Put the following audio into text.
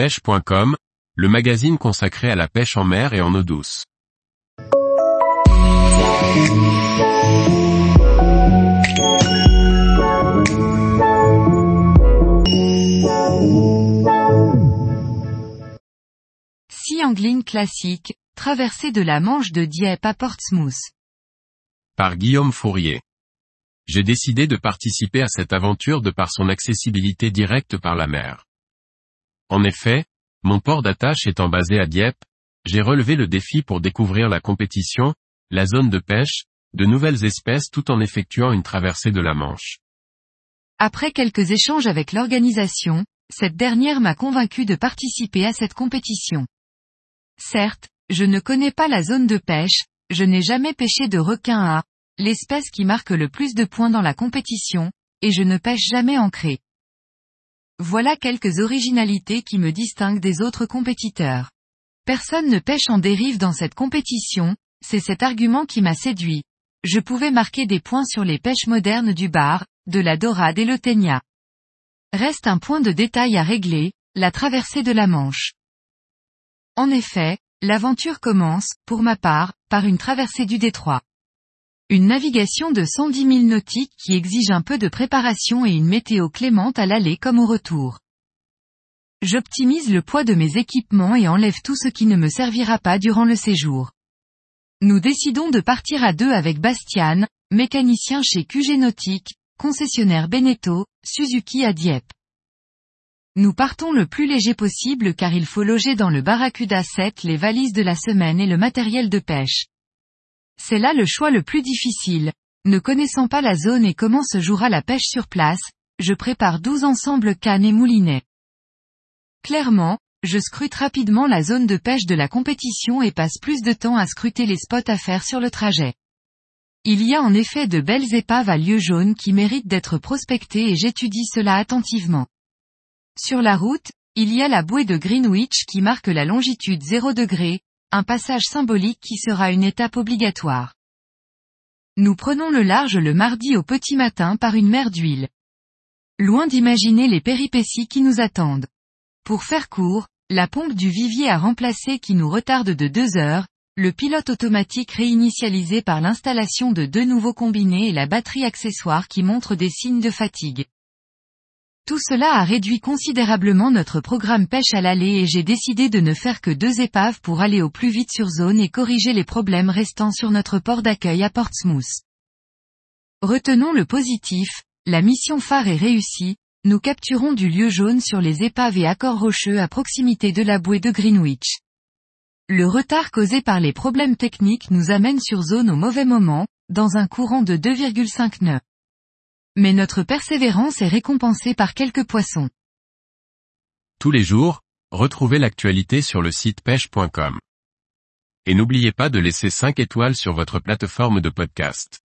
pêche.com, le magazine consacré à la pêche en mer et en eau douce. Sea Angling classique, traversée de la Manche de Dieppe à Portsmouth. Par Guillaume Fourier. J'ai décidé de participer à cette aventure de par son accessibilité directe par la mer. En effet, mon port d'attache étant basé à Dieppe, j'ai relevé le défi pour découvrir la compétition, la zone de pêche, de nouvelles espèces tout en effectuant une traversée de la Manche. Après quelques échanges avec l'organisation, cette dernière m'a convaincu de participer à cette compétition. Certes, je ne connais pas la zone de pêche, je n'ai jamais pêché de requin à, l'espèce qui marque le plus de points dans la compétition, et je ne pêche jamais ancré. Voilà quelques originalités qui me distinguent des autres compétiteurs. Personne ne pêche en dérive dans cette compétition, c'est cet argument qui m'a séduit. Je pouvais marquer des points sur les pêches modernes du bar, de la dorade et le ténia. Reste un point de détail à régler, la traversée de la Manche. En effet, l'aventure commence, pour ma part, par une traversée du détroit. Une navigation de 110 000 nautiques qui exige un peu de préparation et une météo clémente à l'aller comme au retour. J'optimise le poids de mes équipements et enlève tout ce qui ne me servira pas durant le séjour. Nous décidons de partir à deux avec Bastian, mécanicien chez QG Nautique, concessionnaire Beneteau, Suzuki à Dieppe. Nous partons le plus léger possible car il faut loger dans le Barracuda 7 les valises de la semaine et le matériel de pêche. C'est là le choix le plus difficile. Ne connaissant pas la zone et comment se jouera la pêche sur place, je prépare 12 ensembles cannes et moulinets. Clairement, je scrute rapidement la zone de pêche de la compétition et passe plus de temps à scruter les spots à faire sur le trajet. Il y a en effet de belles épaves à lieu jaune qui méritent d'être prospectées et j'étudie cela attentivement. Sur la route, il y a la bouée de Greenwich qui marque la longitude 0 degré, un passage symbolique qui sera une étape obligatoire. Nous prenons le large le mardi au petit matin par une mer d'huile. Loin d'imaginer les péripéties qui nous attendent. Pour faire court, la pompe du vivier a remplacé qui nous retarde de deux heures, le pilote automatique réinitialisé par l'installation de deux nouveaux combinés et la batterie accessoire qui montre des signes de fatigue. Tout cela a réduit considérablement notre programme pêche à l'aller et j'ai décidé de ne faire que deux épaves pour aller au plus vite sur zone et corriger les problèmes restants sur notre port d'accueil à Portsmouth. Retenons le positif, la mission phare est réussie, nous capturons du lieu jaune sur les épaves et accords rocheux à proximité de la bouée de Greenwich. Le retard causé par les problèmes techniques nous amène sur zone au mauvais moment, dans un courant de 2,5 nœuds mais notre persévérance est récompensée par quelques poissons. Tous les jours, retrouvez l'actualité sur le site pêche.com. Et n'oubliez pas de laisser 5 étoiles sur votre plateforme de podcast.